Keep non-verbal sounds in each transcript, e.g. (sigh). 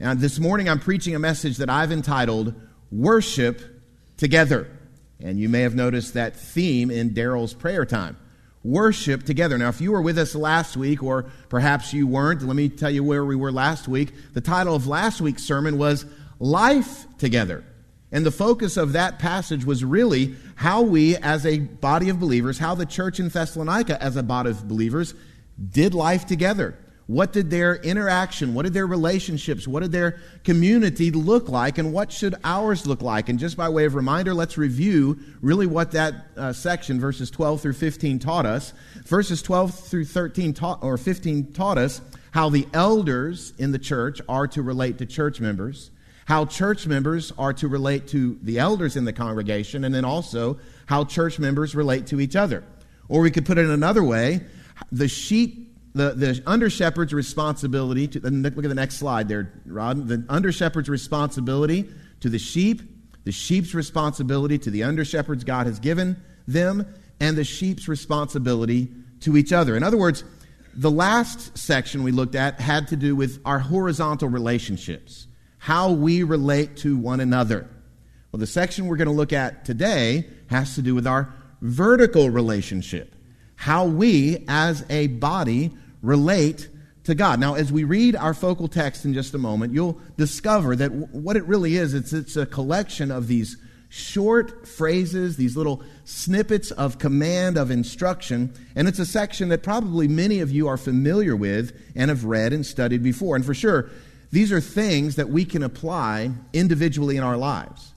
Now, this morning I'm preaching a message that I've entitled Worship Together. And you may have noticed that theme in Daryl's prayer time worship together. Now, if you were with us last week, or perhaps you weren't, let me tell you where we were last week. The title of last week's sermon was Life Together. And the focus of that passage was really how we, as a body of believers, how the church in Thessalonica, as a body of believers, did life together. What did their interaction, what did their relationships, what did their community look like, and what should ours look like? And just by way of reminder, let's review really what that uh, section, verses 12 through 15, taught us. Verses 12 through 13 taught, or 15 taught us how the elders in the church are to relate to church members, how church members are to relate to the elders in the congregation, and then also how church members relate to each other. Or we could put it another way the sheep the, the under shepherd's responsibility to look at the next slide there, Rod. The under shepherd's responsibility to the sheep, the sheep's responsibility to the under shepherds God has given them, and the sheep's responsibility to each other. In other words, the last section we looked at had to do with our horizontal relationships, how we relate to one another. Well, the section we're going to look at today has to do with our vertical relationship how we as a body relate to God. Now, as we read our focal text in just a moment, you'll discover that what it really is, it's, it's a collection of these short phrases, these little snippets of command, of instruction, and it's a section that probably many of you are familiar with and have read and studied before. And for sure, these are things that we can apply individually in our lives.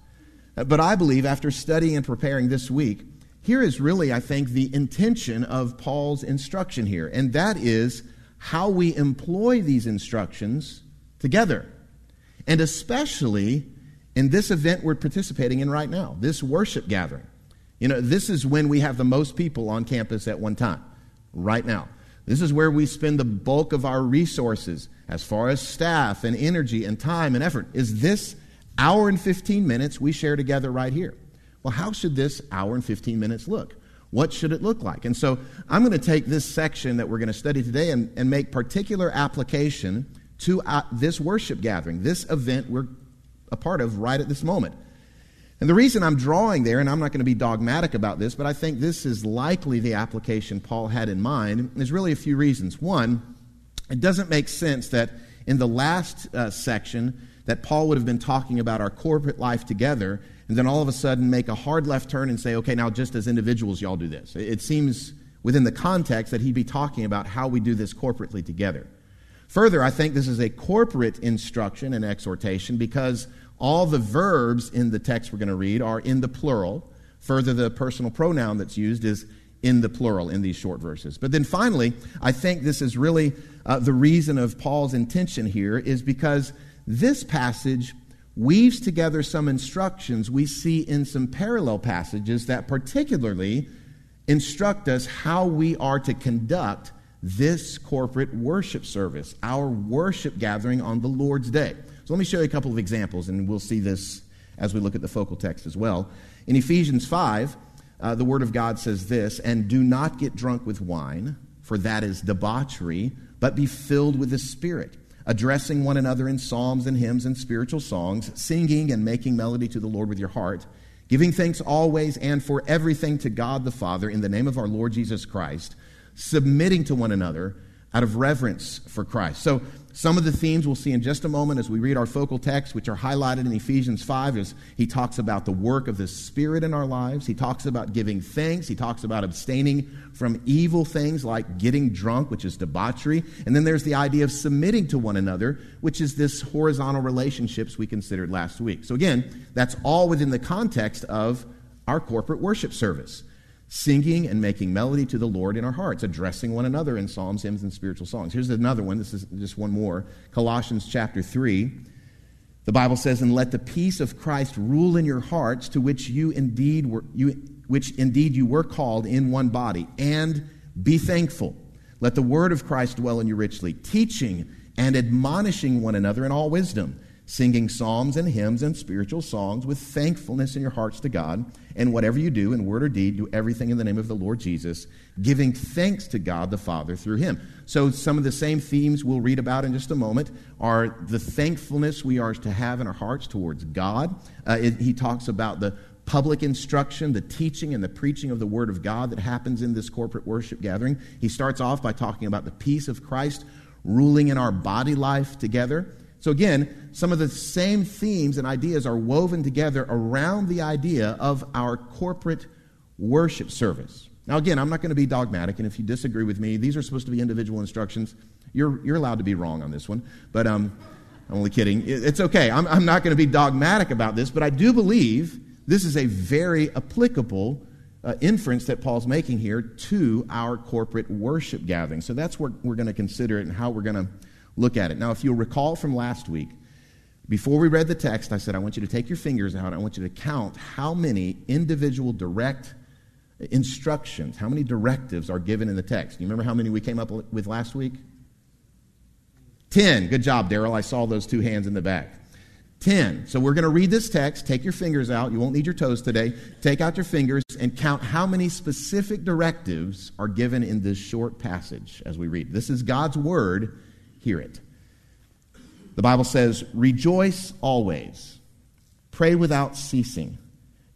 But I believe after studying and preparing this week, here is really, I think, the intention of Paul's instruction here, and that is how we employ these instructions together. And especially in this event we're participating in right now, this worship gathering. You know, this is when we have the most people on campus at one time, right now. This is where we spend the bulk of our resources as far as staff and energy and time and effort. Is this hour and 15 minutes we share together right here? Well, how should this hour and 15 minutes look? What should it look like? And so I'm going to take this section that we're going to study today and, and make particular application to uh, this worship gathering, this event we're a part of right at this moment. And the reason I'm drawing there, and I'm not going to be dogmatic about this, but I think this is likely the application Paul had in mind, there's really a few reasons. One, it doesn't make sense that in the last uh, section that Paul would have been talking about our corporate life together, and then all of a sudden make a hard left turn and say, okay, now just as individuals, y'all do this. It seems within the context that he'd be talking about how we do this corporately together. Further, I think this is a corporate instruction and exhortation because all the verbs in the text we're going to read are in the plural. Further, the personal pronoun that's used is in the plural in these short verses. But then finally, I think this is really uh, the reason of Paul's intention here is because this passage weaves together some instructions we see in some parallel passages that particularly instruct us how we are to conduct this corporate worship service, our worship gathering on the Lord's Day. So let me show you a couple of examples, and we'll see this as we look at the focal text as well. In Ephesians 5, uh, the Word of God says this And do not get drunk with wine, for that is debauchery, but be filled with the Spirit addressing one another in psalms and hymns and spiritual songs, singing and making melody to the Lord with your heart, giving thanks always and for everything to God the Father in the name of our Lord Jesus Christ, submitting to one another out of reverence for Christ. So some of the themes we'll see in just a moment as we read our focal text, which are highlighted in Ephesians 5, is he talks about the work of the Spirit in our lives. He talks about giving thanks. He talks about abstaining from evil things like getting drunk, which is debauchery. And then there's the idea of submitting to one another, which is this horizontal relationships we considered last week. So again, that's all within the context of our corporate worship service singing and making melody to the Lord in our hearts, addressing one another in psalms, hymns, and spiritual songs. Here's another one. This is just one more. Colossians chapter 3. The Bible says, "And let the peace of Christ rule in your hearts, to which you indeed were you, which indeed you were called in one body, and be thankful. Let the word of Christ dwell in you richly, teaching and admonishing one another in all wisdom." Singing psalms and hymns and spiritual songs with thankfulness in your hearts to God. And whatever you do, in word or deed, do everything in the name of the Lord Jesus, giving thanks to God the Father through him. So, some of the same themes we'll read about in just a moment are the thankfulness we are to have in our hearts towards God. Uh, it, he talks about the public instruction, the teaching and the preaching of the Word of God that happens in this corporate worship gathering. He starts off by talking about the peace of Christ ruling in our body life together. So, again, some of the same themes and ideas are woven together around the idea of our corporate worship service. Now, again, I'm not going to be dogmatic, and if you disagree with me, these are supposed to be individual instructions. You're, you're allowed to be wrong on this one, but um, I'm only kidding. It's okay. I'm, I'm not going to be dogmatic about this, but I do believe this is a very applicable uh, inference that Paul's making here to our corporate worship gathering. So that's where we're going to consider it and how we're going to look at it. Now, if you'll recall from last week, before we read the text, I said, I want you to take your fingers out. I want you to count how many individual direct instructions, how many directives are given in the text. Do you remember how many we came up with last week? Ten. Good job, Daryl. I saw those two hands in the back. 10. So we're going to read this text. Take your fingers out. You won't need your toes today. Take out your fingers and count how many specific directives are given in this short passage as we read. This is God's word. Hear it. The Bible says, Rejoice always, pray without ceasing,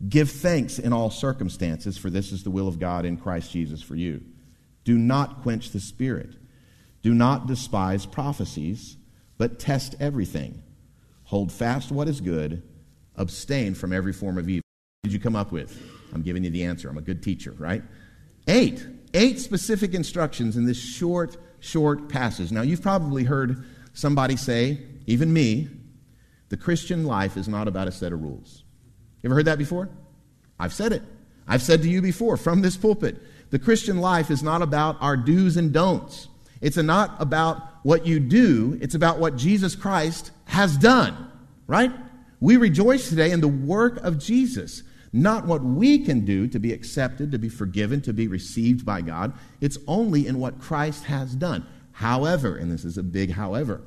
give thanks in all circumstances, for this is the will of God in Christ Jesus for you. Do not quench the spirit. Do not despise prophecies, but test everything Hold fast what is good, abstain from every form of evil. What did you come up with? I'm giving you the answer. I'm a good teacher, right? Eight. Eight specific instructions in this short, short passage. Now, you've probably heard somebody say, even me, the Christian life is not about a set of rules. You ever heard that before? I've said it. I've said to you before from this pulpit the Christian life is not about our do's and don'ts. It's not about what you do, it's about what Jesus Christ has done, right? We rejoice today in the work of Jesus, not what we can do to be accepted, to be forgiven, to be received by God. It's only in what Christ has done. However, and this is a big however,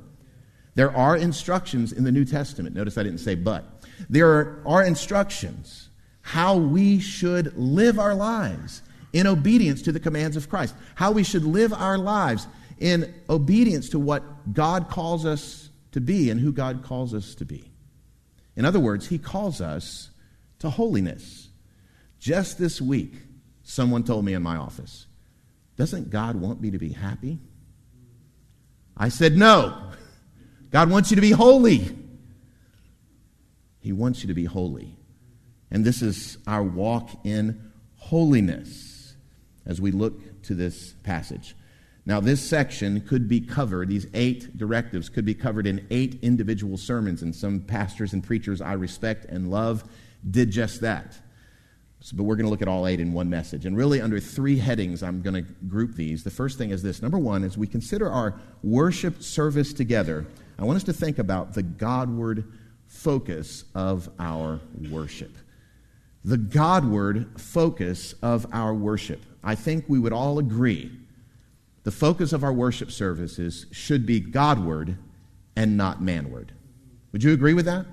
there are instructions in the New Testament. Notice I didn't say but. There are instructions how we should live our lives in obedience to the commands of Christ, how we should live our lives in obedience to what God calls us to be and who God calls us to be. In other words, He calls us to holiness. Just this week, someone told me in my office, Doesn't God want me to be happy? I said, No. God wants you to be holy. He wants you to be holy. And this is our walk in holiness as we look to this passage. Now, this section could be covered, these eight directives could be covered in eight individual sermons, and some pastors and preachers I respect and love did just that. So, but we're going to look at all eight in one message. And really, under three headings, I'm going to group these. The first thing is this number one, as we consider our worship service together, I want us to think about the Godward focus of our worship. The Godward focus of our worship. I think we would all agree the focus of our worship services should be Godward and not manward. Would you agree with that?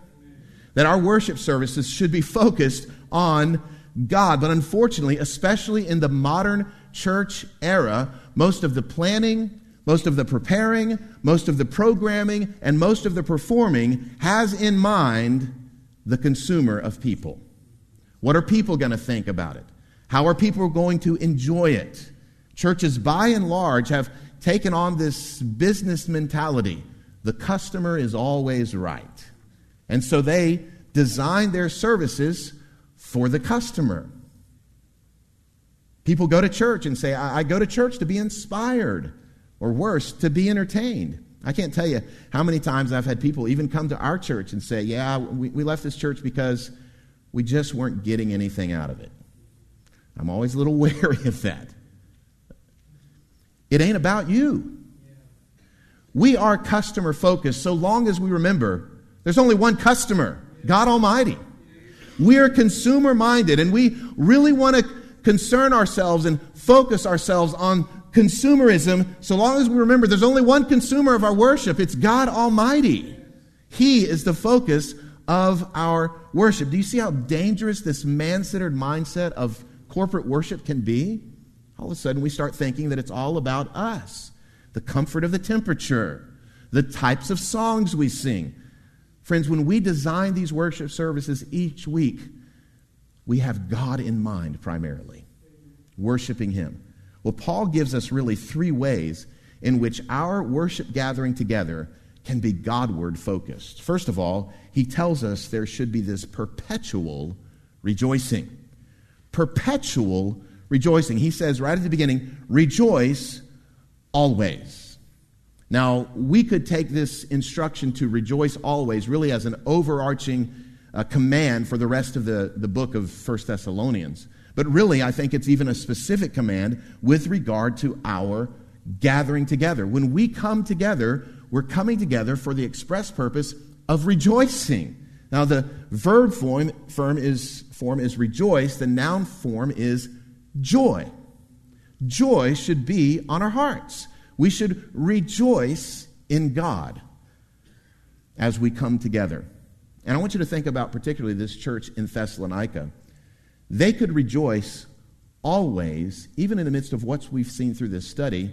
That our worship services should be focused on God. But unfortunately, especially in the modern church era, most of the planning, most of the preparing, most of the programming, and most of the performing has in mind the consumer of people. What are people going to think about it? How are people going to enjoy it? Churches, by and large, have taken on this business mentality. The customer is always right. And so they design their services for the customer. People go to church and say, I, I go to church to be inspired, or worse, to be entertained. I can't tell you how many times I've had people even come to our church and say, Yeah, we, we left this church because we just weren't getting anything out of it. I'm always a little (laughs) wary of that. It ain't about you. We are customer focused so long as we remember there's only one customer God Almighty. We are consumer minded and we really want to concern ourselves and focus ourselves on consumerism so long as we remember there's only one consumer of our worship it's God Almighty. He is the focus of our worship. Do you see how dangerous this man centered mindset of corporate worship can be? All of a sudden, we start thinking that it's all about us the comfort of the temperature, the types of songs we sing. Friends, when we design these worship services each week, we have God in mind primarily, worshiping Him. Well, Paul gives us really three ways in which our worship gathering together can be Godward focused. First of all, he tells us there should be this perpetual rejoicing. Perpetual rejoicing. He says right at the beginning, rejoice always. Now, we could take this instruction to rejoice always really as an overarching uh, command for the rest of the, the book of First Thessalonians. But really, I think it's even a specific command with regard to our gathering together. When we come together, we're coming together for the express purpose of rejoicing. Now, the verb form, form, is, form is rejoice, the noun form is joy. Joy should be on our hearts. We should rejoice in God as we come together. And I want you to think about particularly this church in Thessalonica. They could rejoice always, even in the midst of what we've seen through this study,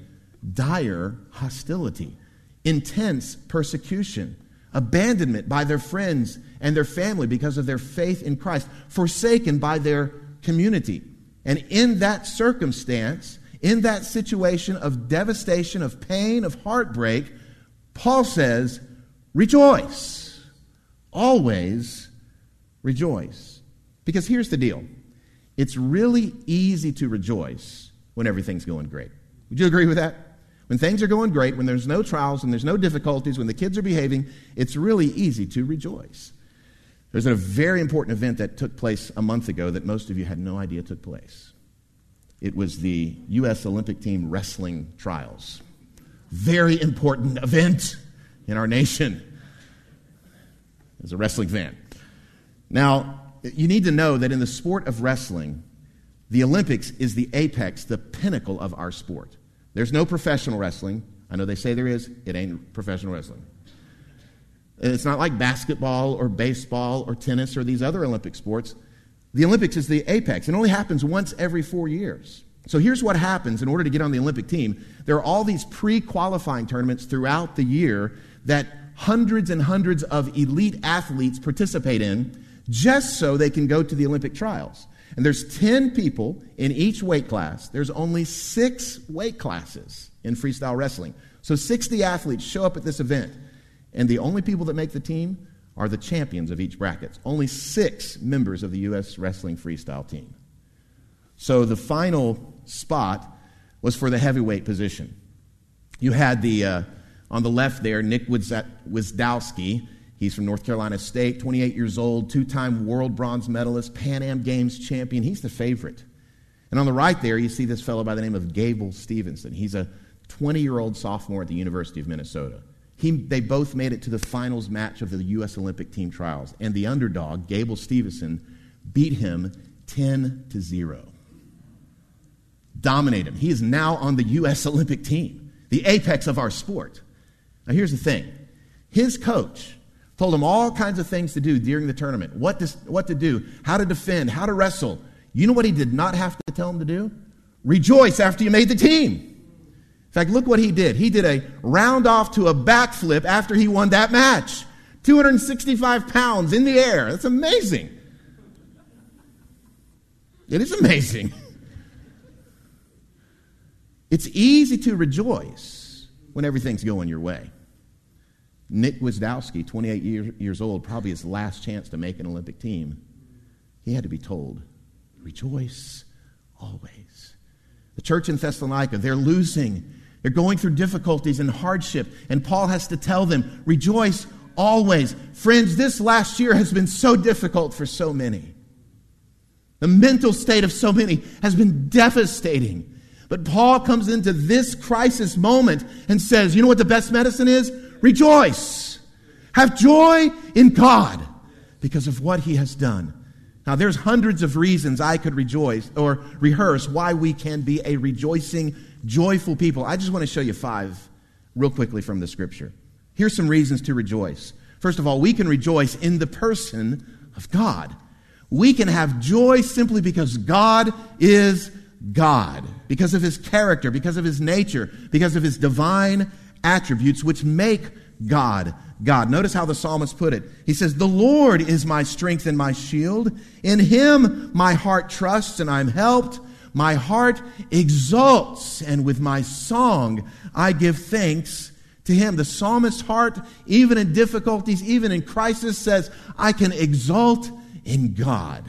dire hostility, intense persecution, abandonment by their friends and their family because of their faith in Christ, forsaken by their community. And in that circumstance, in that situation of devastation, of pain, of heartbreak, Paul says, rejoice. Always rejoice. Because here's the deal it's really easy to rejoice when everything's going great. Would you agree with that? When things are going great, when there's no trials and there's no difficulties, when the kids are behaving, it's really easy to rejoice. There's a very important event that took place a month ago that most of you had no idea took place. It was the U.S. Olympic team wrestling trials. Very important event in our nation as a wrestling fan. Now, you need to know that in the sport of wrestling, the Olympics is the apex, the pinnacle of our sport. There's no professional wrestling. I know they say there is, it ain't professional wrestling. It's not like basketball or baseball or tennis or these other Olympic sports. The Olympics is the apex. It only happens once every four years. So here's what happens in order to get on the Olympic team. There are all these pre qualifying tournaments throughout the year that hundreds and hundreds of elite athletes participate in just so they can go to the Olympic trials. And there's 10 people in each weight class. There's only six weight classes in freestyle wrestling. So 60 athletes show up at this event. And the only people that make the team are the champions of each bracket. Only six members of the U.S. wrestling freestyle team. So the final spot was for the heavyweight position. You had the, uh, on the left there, Nick Gwiazdowski. He's from North Carolina State, 28 years old, two time world bronze medalist, Pan Am Games champion. He's the favorite. And on the right there, you see this fellow by the name of Gable Steveson. He's a 20 year old sophomore at the University of Minnesota. He, they both made it to the finals match of the U.S. Olympic team trials. And the underdog, Gable Steveson, beat him 10 to 0. Dominate him. He is now on the U.S. (laughs) Olympic team, the apex of our sport. Now, here's the thing his coach, Told him all kinds of things to do during the tournament what to, what to do, how to defend, how to wrestle. You know what he did not have to tell him to do? Rejoice after you made the team. In fact, look what he did. He did a round off to a backflip after he won that match. 265 pounds in the air. That's amazing. It is amazing. It's easy to rejoice when everything's going your way. Nick Gwiazdowski, 28 years, years old, probably his last chance to make an Olympic team, he had to be told, rejoice always. The church in Thessalonica, they're losing. They're going through difficulties and hardship. And Paul has to tell them, rejoice always. Friends, this last year has been so difficult for so many. The mental state of so many has been devastating. But Paul comes into this crisis moment and says, you know what the best medicine is? Rejoice. Have joy in God because of what he has done. Now, there's hundreds of reasons I could rejoice or rehearse why we can be a rejoicing, joyful people. I just want to show you five real quickly from the scripture. Here's some reasons to rejoice. First of all, we can rejoice in the person of God. We can have joy simply because God is God, because of his character, because of his nature, because of his divine attributes, which make God God. Notice how the psalmist put it. He says, The Lord is my strength and my shield. In him my heart trusts and I'm helped. My heart exults, and with my song I give thanks to him. The psalmist's heart, even in difficulties, even in crisis, says, I can exult in God.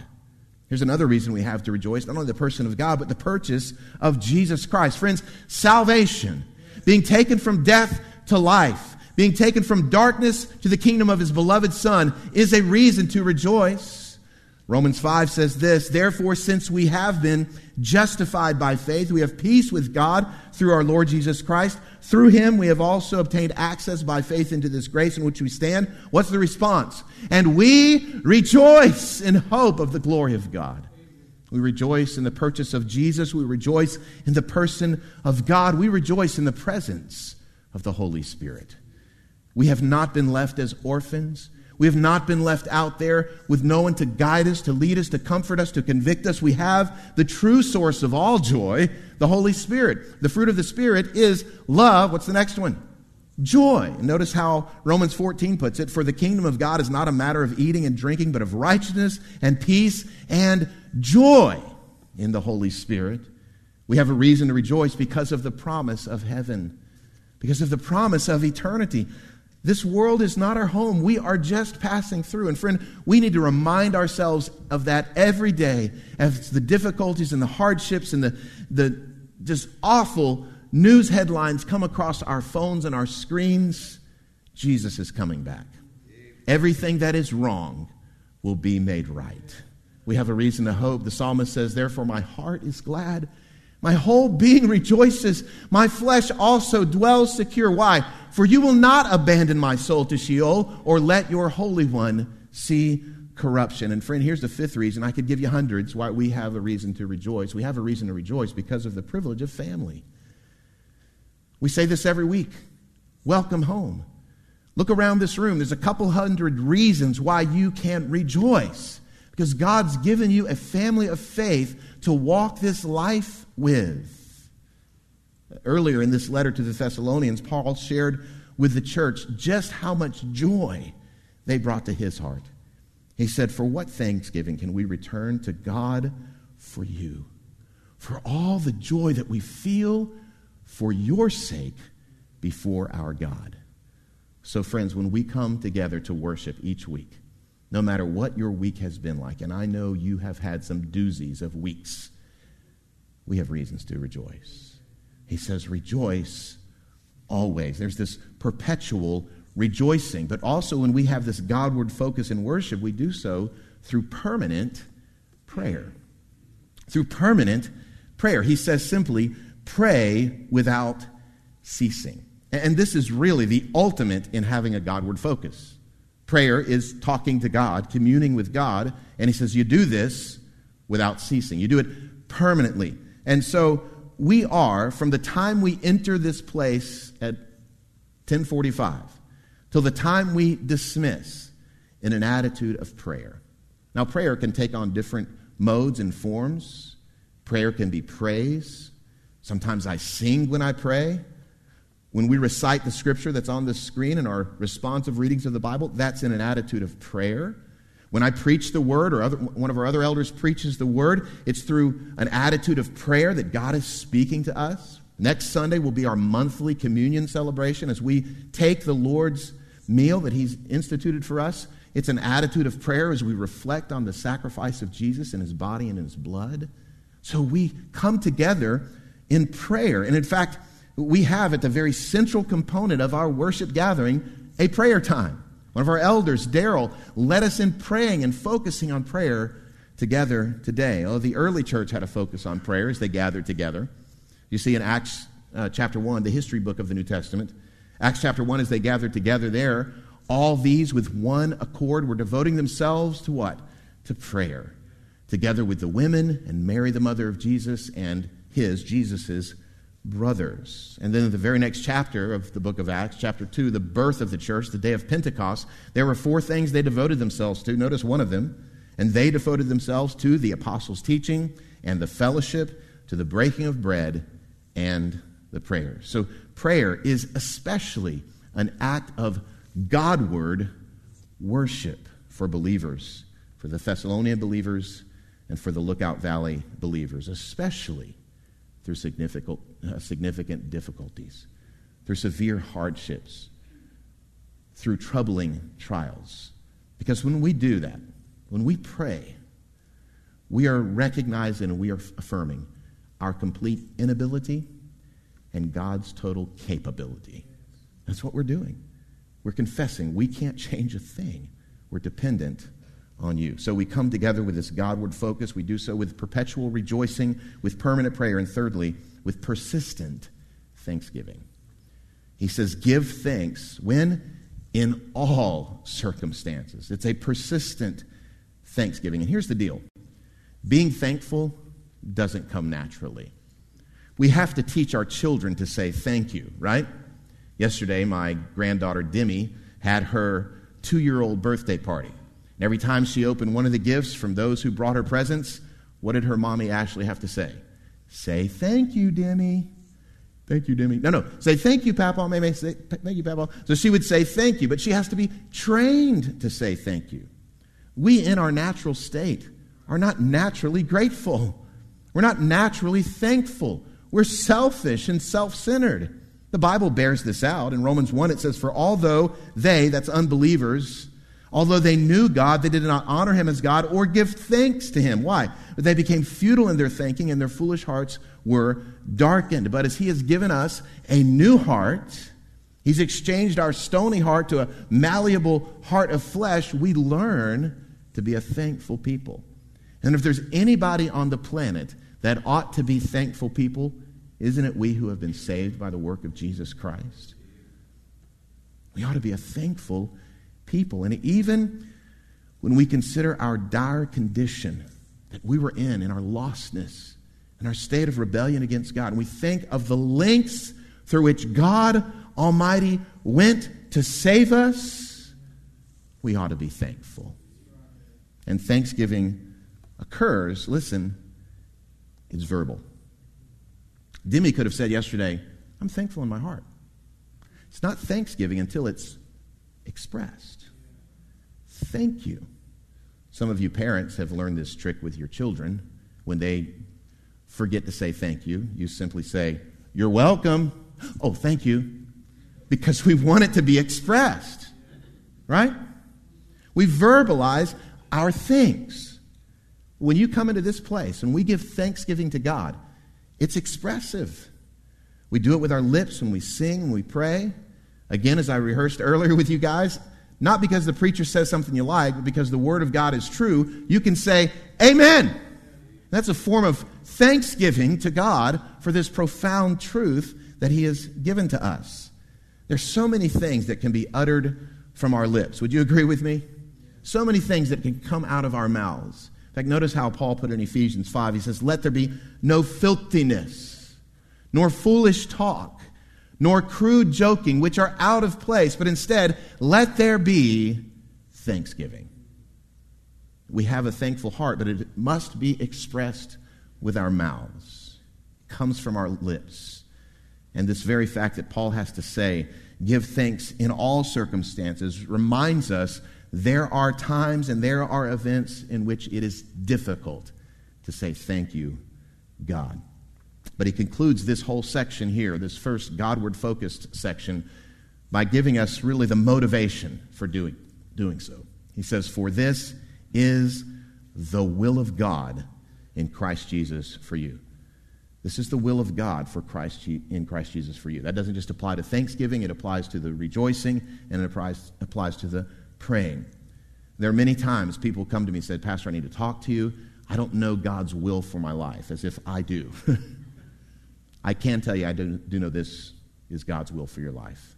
Here's another reason we have to rejoice not only the person of God, but the purchase of Jesus Christ. Friends, salvation, being taken from death to life, being taken from darkness to the kingdom of his beloved Son, is a reason to rejoice. Romans 5 says this Therefore, since we have been justified by faith, we have peace with God through our Lord Jesus Christ. Through him, we have also obtained access by faith into this grace in which we stand. What's the response? And we rejoice in hope of the glory of God. We rejoice in the purchase of Jesus. We rejoice in the person of God. We rejoice in the presence of the Holy Spirit. We have not been left as orphans. We have not been left out there with no one to guide us, to lead us, to comfort us, to convict us. We have the true source of all joy, the Holy Spirit. The fruit of the Spirit is love. What's the next one? Joy. Notice how Romans 14 puts it For the kingdom of God is not a matter of eating and drinking, but of righteousness and peace and joy in the Holy Spirit. We have a reason to rejoice because of the promise of heaven, because of the promise of eternity. This world is not our home. We are just passing through. And friend, we need to remind ourselves of that every day as the difficulties and the hardships and the, the just awful news headlines come across our phones and our screens. Jesus is coming back. Everything that is wrong will be made right. We have a reason to hope. The psalmist says, Therefore, my heart is glad my whole being rejoices. My flesh also dwells secure. Why? For you will not abandon my soul to Sheol or let your Holy One see corruption. And friend, here's the fifth reason. I could give you hundreds why we have a reason to rejoice. We have a reason to rejoice because of the privilege of family. We say this every week welcome home. Look around this room. There's a couple hundred reasons why you can't rejoice. Because God's given you a family of faith to walk this life with. Earlier in this letter to the Thessalonians, Paul shared with the church just how much joy they brought to his heart. He said, For what thanksgiving can we return to God for you? For all the joy that we feel for your sake before our God. So, friends, when we come together to worship each week, no matter what your week has been like, and I know you have had some doozies of weeks, we have reasons to rejoice. He says, Rejoice always. There's this perpetual rejoicing. But also, when we have this Godward focus in worship, we do so through permanent prayer. Through permanent prayer. He says simply, Pray without ceasing. And this is really the ultimate in having a Godward focus. Prayer is talking to God, communing with God, and he says you do this without ceasing. You do it permanently. And so we are from the time we enter this place at 1045 till the time we dismiss in an attitude of prayer. Now prayer can take on different modes and forms. Prayer can be praise. Sometimes I sing when I pray. When we recite the scripture that's on the screen in our responsive readings of the Bible, that's in an attitude of prayer. When I preach the word, or other, one of our other elders preaches the word, it's through an attitude of prayer that God is speaking to us. Next Sunday will be our monthly communion celebration as we take the Lord's meal that He's instituted for us. It's an attitude of prayer as we reflect on the sacrifice of Jesus in His body and in His blood. So we come together in prayer. And in fact, we have at the very central component of our worship gathering a prayer time. One of our elders, Daryl, led us in praying and focusing on prayer together today. Oh, the early church had a focus on prayer as they gathered together. You see in Acts uh, chapter 1, the history book of the New Testament, Acts chapter 1, as they gathered together there, all these with one accord were devoting themselves to what? To prayer, together with the women and Mary, the mother of Jesus, and his, Jesus's brothers. And then in the very next chapter of the book of Acts, chapter 2, the birth of the church, the day of Pentecost, there were four things they devoted themselves to. Notice one of them. And they devoted themselves to the apostles' teaching and the fellowship, to the breaking of bread and the prayer. So prayer is especially an act of Godward worship for believers, for the Thessalonian believers, and for the Lookout Valley believers, especially through significant, uh, significant difficulties, through severe hardships, through troubling trials. Because when we do that, when we pray, we are recognizing and we are affirming our complete inability and God's total capability. That's what we're doing. We're confessing we can't change a thing. We're dependent on you. So we come together with this Godward focus. We do so with perpetual rejoicing, with permanent prayer, and thirdly, with persistent thanksgiving. He says, Give thanks when? In all circumstances. It's a persistent thanksgiving. And here's the deal being thankful doesn't come naturally. We have to teach our children to say thank you, right? Yesterday, my granddaughter Demi had her two year old birthday party. And every time she opened one of the gifts from those who brought her presents, what did her mommy Ashley have to say? Say thank you, Demi. Thank you, Demi. No, no. Say thank you, Papa. Maybe say thank you, Papa. So she would say thank you, but she has to be trained to say thank you. We, in our natural state, are not naturally grateful. We're not naturally thankful. We're selfish and self centered. The Bible bears this out. In Romans 1, it says, For although they, that's unbelievers, although they knew God, they did not honor him as God or give thanks to him. Why? But they became futile in their thinking, and their foolish hearts were darkened. But as he has given us a new heart, he's exchanged our stony heart to a malleable heart of flesh, we learn to be a thankful people. And if there's anybody on the planet that ought to be thankful people, isn't it we who have been saved by the work of Jesus Christ? We ought to be a thankful people. And even when we consider our dire condition that we were in, in our lostness, and our state of rebellion against God, and we think of the lengths through which God Almighty went to save us, we ought to be thankful. And thanksgiving occurs, listen, it's verbal. Demi could have said yesterday, I'm thankful in my heart. It's not thanksgiving until it's expressed. Thank you. Some of you parents have learned this trick with your children. When they forget to say thank you, you simply say, You're welcome. Oh, thank you. Because we want it to be expressed, right? We verbalize our things. When you come into this place and we give thanksgiving to God, it's expressive. We do it with our lips when we sing and we pray. Again, as I rehearsed earlier with you guys, not because the preacher says something you like, but because the Word of God is true, you can say, Amen. That's a form of thanksgiving to God for this profound truth that He has given to us. There's so many things that can be uttered from our lips. Would you agree with me? So many things that can come out of our mouths. In fact, notice how Paul put it in Ephesians 5. He says, Let there be no filthiness, nor foolish talk, nor crude joking, which are out of place, but instead, let there be thanksgiving. We have a thankful heart, but it must be expressed with our mouths. It comes from our lips. And this very fact that Paul has to say, give thanks in all circumstances, reminds us there are times and there are events in which it is difficult to say thank you, God. But he concludes this whole section here, this first Godward focused section, by giving us really the motivation for doing, doing so. He says, For this is the will of God in Christ Jesus for you. This is the will of God for Christ in Christ Jesus for you. That doesn't just apply to thanksgiving, it applies to the rejoicing and it applies, applies to the praying. There are many times people come to me and say, Pastor, I need to talk to you. I don't know God's will for my life, as if I do. (laughs) I can tell you, I do, do know this is God's will for your life.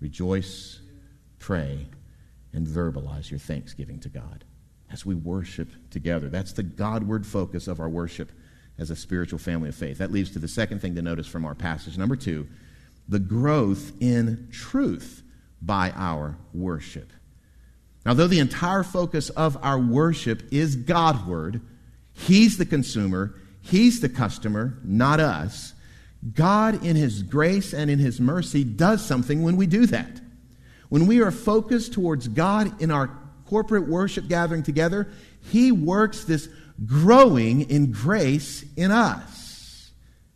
Rejoice, pray, and verbalize your thanksgiving to God as we worship together. That's the Godward focus of our worship as a spiritual family of faith. That leads to the second thing to notice from our passage. Number two, the growth in truth by our worship. Now, though the entire focus of our worship is Godward, He's the consumer, He's the customer, not us. God, in His grace and in His mercy, does something when we do that. When we are focused towards God in our corporate worship gathering together, He works this growing in grace in us.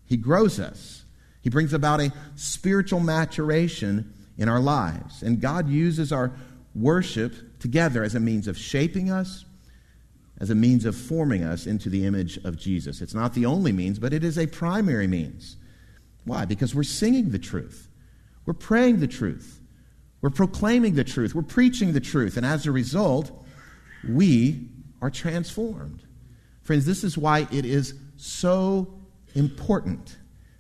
He grows us. He brings about a spiritual maturation in our lives. And God uses our worship together as a means of shaping us, as a means of forming us into the image of Jesus. It's not the only means, but it is a primary means. Why? Because we're singing the truth, we're praying the truth, we're proclaiming the truth, we're preaching the truth, and as a result, we are transformed. Friends, this is why it is so important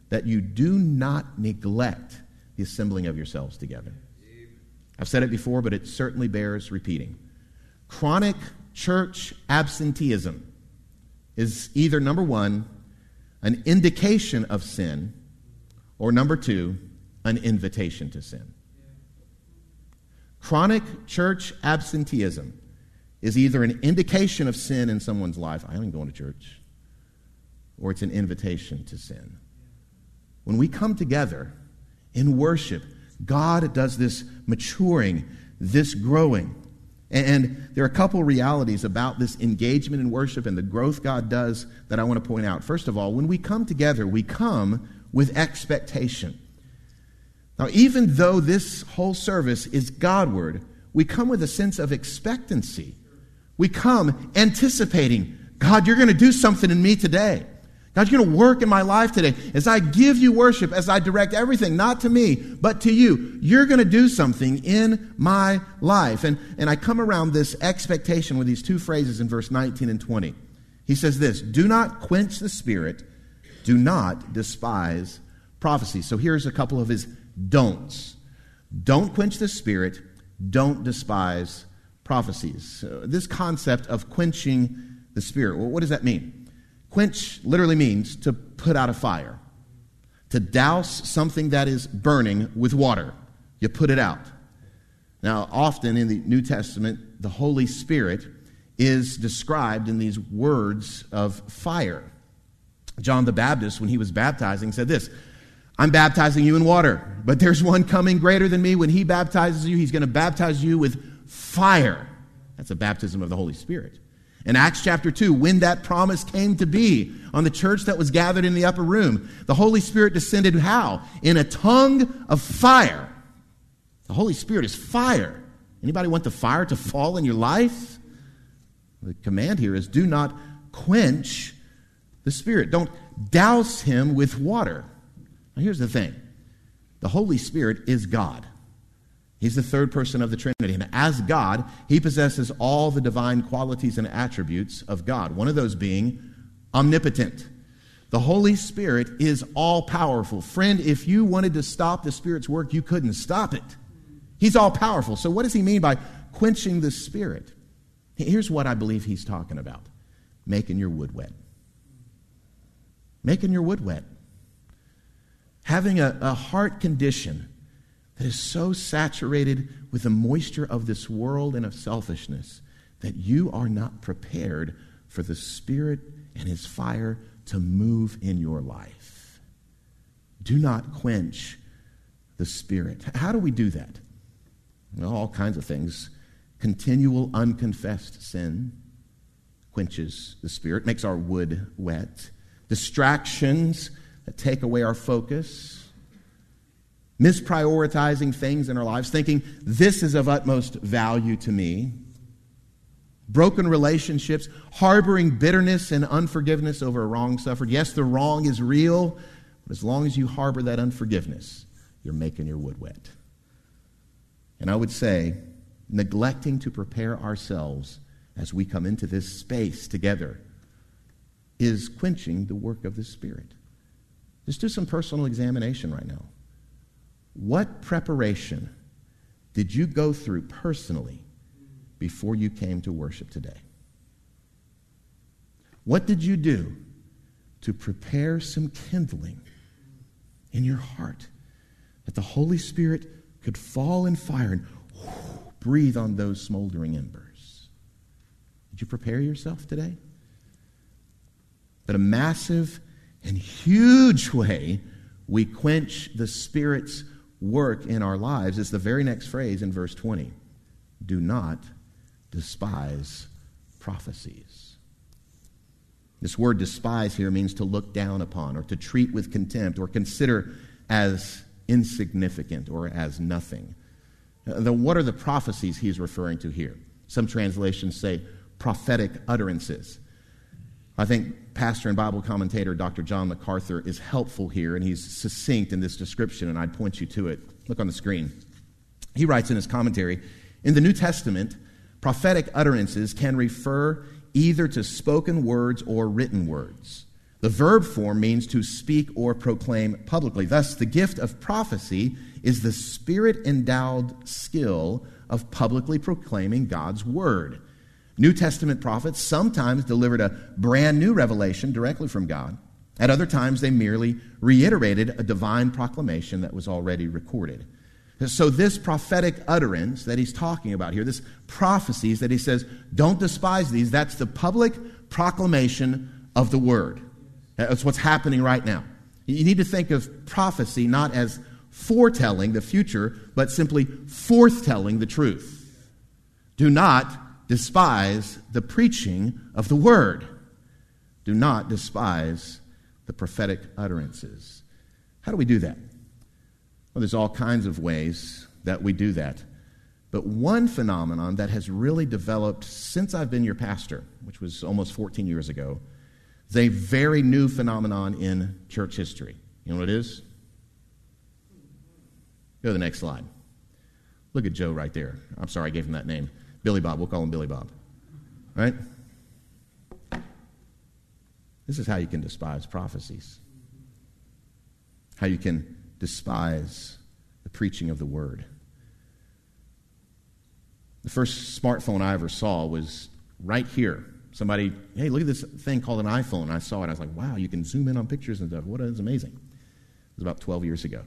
that you do not neglect the assembling of yourselves together. I've said it before, but it certainly bears repeating. Chronic church absenteeism is either number one, an indication of sin, or number two, an invitation to sin. Chronic church absenteeism is either an indication of sin in someone's life, I ain't going to church, or it's an invitation to sin. When we come together in worship, God does this maturing, this growing. And there are a couple realities about this engagement in worship and the growth God does that I want to point out. First of all, when we come together, we come with expectation. Now, even though this whole service is Godward, we come with a sense of expectancy. We come anticipating, God, you're going to do something in me today. God, you're going to work in my life today. As I give you worship, as I direct everything, not to me, but to you, you're going to do something in my life. And, and I come around this expectation with these two phrases in verse 19 and 20. He says this Do not quench the spirit, do not despise prophecy. So here's a couple of his don'ts. Don't quench the spirit, don't despise prophecies. Uh, this concept of quenching the spirit, well, what does that mean? Quench literally means to put out a fire, to douse something that is burning with water. You put it out. Now, often in the New Testament, the Holy Spirit is described in these words of fire. John the Baptist, when he was baptizing, said this I'm baptizing you in water, but there's one coming greater than me. When he baptizes you, he's going to baptize you with fire. That's a baptism of the Holy Spirit. In Acts chapter 2, when that promise came to be on the church that was gathered in the upper room, the Holy Spirit descended how? In a tongue of fire. The Holy Spirit is fire. Anybody want the fire to fall in your life? The command here is do not quench the Spirit. Don't douse him with water. Now, here's the thing the Holy Spirit is God. He's the third person of the Trinity. And as God, he possesses all the divine qualities and attributes of God, one of those being omnipotent. The Holy Spirit is all powerful. Friend, if you wanted to stop the Spirit's work, you couldn't stop it. He's all powerful. So, what does he mean by quenching the Spirit? Here's what I believe he's talking about making your wood wet. Making your wood wet. Having a, a heart condition that is so saturated with the moisture of this world and of selfishness that you are not prepared for the Spirit and His fire to move in your life. Do not quench the Spirit. How do we do that? Well, all kinds of things. Continual unconfessed sin quenches the Spirit, makes our wood wet. Distractions that take away our focus misprioritizing things in our lives, thinking this is of utmost value to me, broken relationships, harboring bitterness and unforgiveness over a wrong suffered. Yes, the wrong is real, but as long as you harbor that unforgiveness, you're making your wood wet. And I would say, neglecting to prepare ourselves as we come into this space together is quenching the work of the Spirit. Just do some personal examination right now. What preparation did you go through personally before you came to worship today? What did you do to prepare some kindling in your heart that the Holy Spirit could fall in fire and whoo, breathe on those smoldering embers. Did you prepare yourself today? But a massive and huge (laughs) way we quench the Spirit's work in our lives is the very next phrase in verse 20 do not despise prophecies. This word despise here means to look down upon or to treat with contempt or consider as insignificant or as nothing. Uh, then what are the prophecies he's referring to here? Some translations say prophetic utterances. I think pastor and Bible commentator Dr. John MacArthur is helpful here, and he's succinct in this description, and I'd point you to it. Look on the screen. He writes in his commentary In the New Testament, prophetic utterances can refer either to spoken words or written words. The verb form means to speak or proclaim publicly. Thus, the gift of prophecy is the spirit endowed skill of publicly proclaiming God's word. New Testament prophets sometimes delivered a brand new revelation directly from God. At other times, they merely reiterated a divine proclamation that was already recorded. So, this prophetic utterance that he's talking about here, this prophecies that he says, don't despise these, that's the public proclamation of the word. That's what's happening right now. You need to think of prophecy not as foretelling the future, but simply forthtelling the truth. Do not despise the preaching of the word. Do not despise the prophetic utterances. How do we do that? Well, there's all kinds of ways that we do that. But one phenomenon that has really developed since I've been your pastor, which was almost 14 years ago, is a very new phenomenon in church history. You know what it is? Go to the next slide. Look at Joe right there. I'm sorry, I gave him that name. Billy Bob. We'll call him Billy Bob. Right? This is how you can despise prophecies. How you can despise the preaching of the word. The first smartphone I ever saw was right here. Somebody, hey, look at this thing called an iPhone. I saw it. I was like, wow, you can zoom in on pictures and stuff. What is amazing. It was about 12 years ago.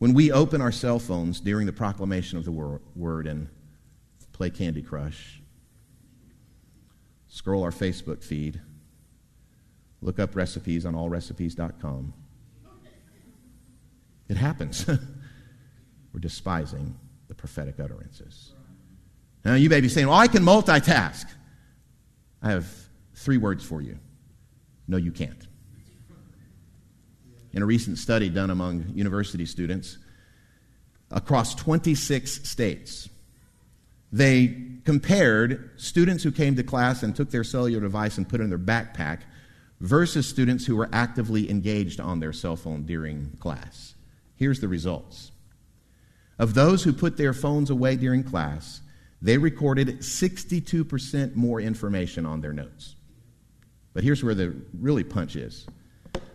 When we open our cell phones during the proclamation of the word and play Candy Crush, scroll our Facebook feed, Look up recipes on allrecipes.com. It happens. (laughs) We're despising the prophetic utterances. Now, you may be saying, Well, I can multitask. I have three words for you. No, you can't. In a recent study done among university students across 26 states, they compared students who came to class and took their cellular device and put it in their backpack versus students who were actively engaged on their cell phone during class. Here's the results. Of those who put their phones away during class, they recorded 62% more information on their notes. But here's where the really punch is.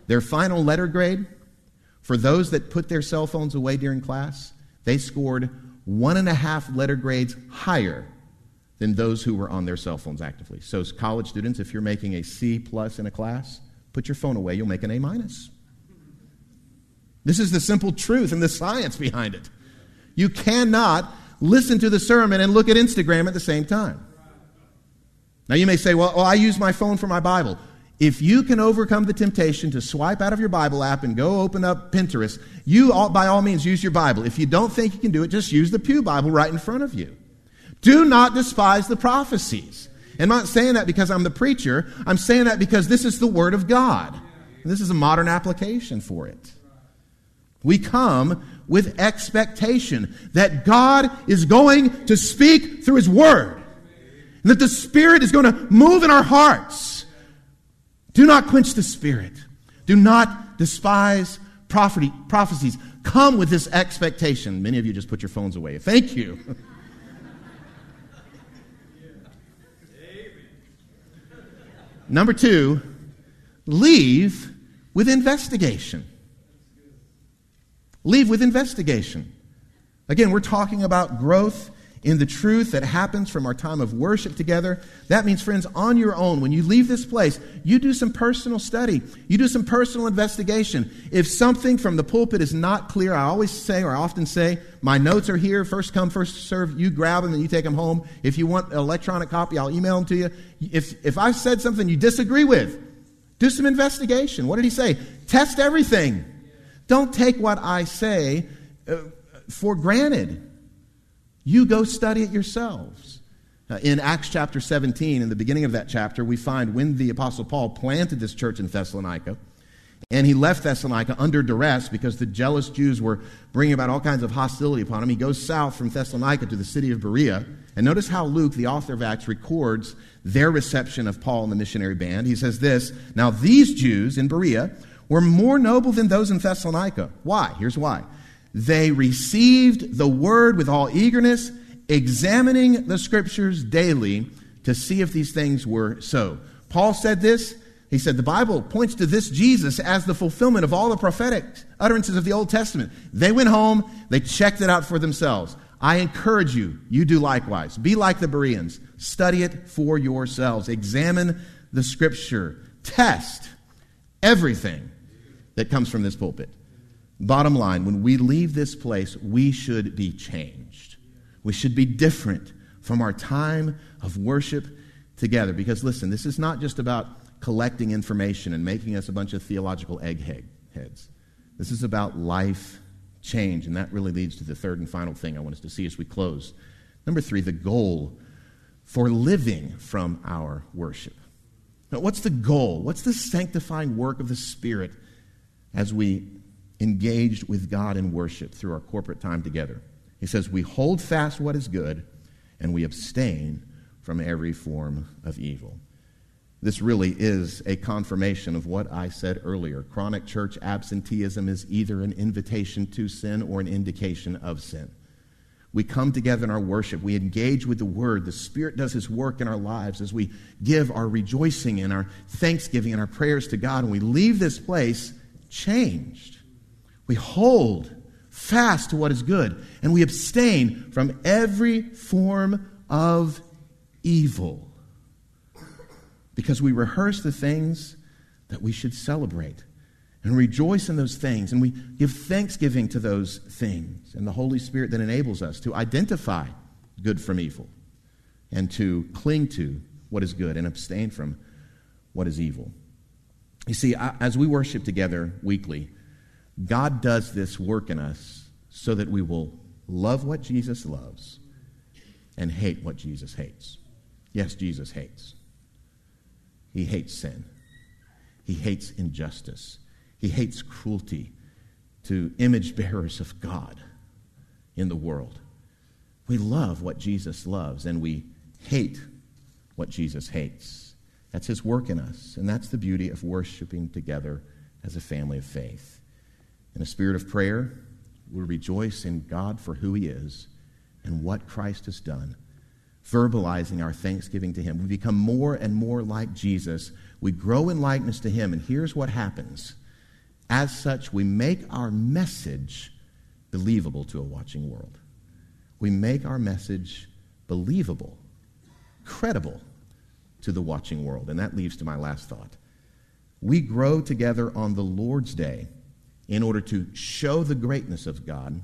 Their final letter grade, for those that put their cell phones away during class, they scored one and a half letter grades higher than those who were on their cell phones actively. So, college students, if you're making a C plus in a class, put your phone away, you'll make an A minus. This is the simple truth and the science behind it. You cannot listen to the sermon and look at Instagram at the same time. Now, you may say, well, well, I use my phone for my Bible. If you can overcome the temptation to swipe out of your Bible app and go open up Pinterest, you, all, by all means, use your Bible. If you don't think you can do it, just use the Pew Bible right in front of you. Do not despise the prophecies. I'm not saying that because I'm the preacher. I'm saying that because this is the Word of God. And this is a modern application for it. We come with expectation that God is going to speak through His Word, and that the Spirit is going to move in our hearts. Do not quench the Spirit. Do not despise prophecies. Come with this expectation. Many of you just put your phones away. Thank you. (laughs) Number two, leave with investigation. Leave with investigation. Again, we're talking about growth in the truth that happens from our time of worship together. That means, friends, on your own, when you leave this place, you do some personal study. You do some personal investigation. If something from the pulpit is not clear, I always say, or I often say, my notes are here, first come, first serve. You grab them and you take them home. If you want an electronic copy, I'll email them to you. If, if I've said something you disagree with, do some investigation. What did he say? Test everything. Don't take what I say uh, for granted. You go study it yourselves. In Acts chapter 17, in the beginning of that chapter, we find when the Apostle Paul planted this church in Thessalonica, and he left Thessalonica under duress because the jealous Jews were bringing about all kinds of hostility upon him. He goes south from Thessalonica to the city of Berea. And notice how Luke, the author of Acts, records their reception of Paul and the missionary band. He says this Now, these Jews in Berea were more noble than those in Thessalonica. Why? Here's why. They received the word with all eagerness, examining the scriptures daily to see if these things were so. Paul said this. He said the Bible points to this Jesus as the fulfillment of all the prophetic utterances of the Old Testament. They went home, they checked it out for themselves. I encourage you, you do likewise. Be like the Bereans. Study it for yourselves. Examine the scripture. Test everything that comes from this pulpit. Bottom line, when we leave this place, we should be changed. We should be different from our time of worship together. Because listen, this is not just about collecting information and making us a bunch of theological eggheads. This is about life change. And that really leads to the third and final thing I want us to see as we close. Number three, the goal for living from our worship. Now, what's the goal? What's the sanctifying work of the Spirit as we engaged with God in worship through our corporate time together. He says, We hold fast what is good and we abstain from every form of evil. This really is a confirmation of what I said earlier. Chronic church absenteeism is either an invitation to sin or an indication of sin. We come together in our worship. We engage with the Word. The Spirit does His work in our lives as we give our rejoicing and our thanksgiving and our prayers to God. And we leave this place changed. We hold fast to what is good, and we abstain from every form of evil. Because we rehearse the things that we should celebrate and rejoice in those things, and we give thanksgiving to those things, and the Holy Spirit that enables us to identify good from evil and to cling to what is good and abstain from what is evil. You see, as we worship together weekly, God does this work in us so that we will love what Jesus loves and hate what Jesus hates. Yes, Jesus hates. He hates sin. He hates injustice. He hates cruelty to image bearers of God in the world. We love what Jesus loves and we hate what Jesus hates. That's his work in us, and that's the beauty of worshiping together as a family of faith. In a spirit of prayer, we rejoice in God for who He is and what Christ has done, verbalizing our thanksgiving to Him. We become more and more like Jesus. We grow in likeness to Him, and here's what happens. As such, we make our message believable to a watching world. We make our message believable, credible to the watching world. And that leads to my last thought. We grow together on the Lord's day in order to show the greatness of God,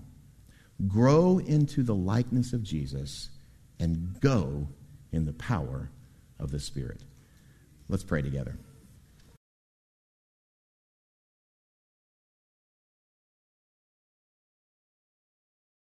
grow into the likeness of Jesus, and go in the power of the Spirit. Let's pray together.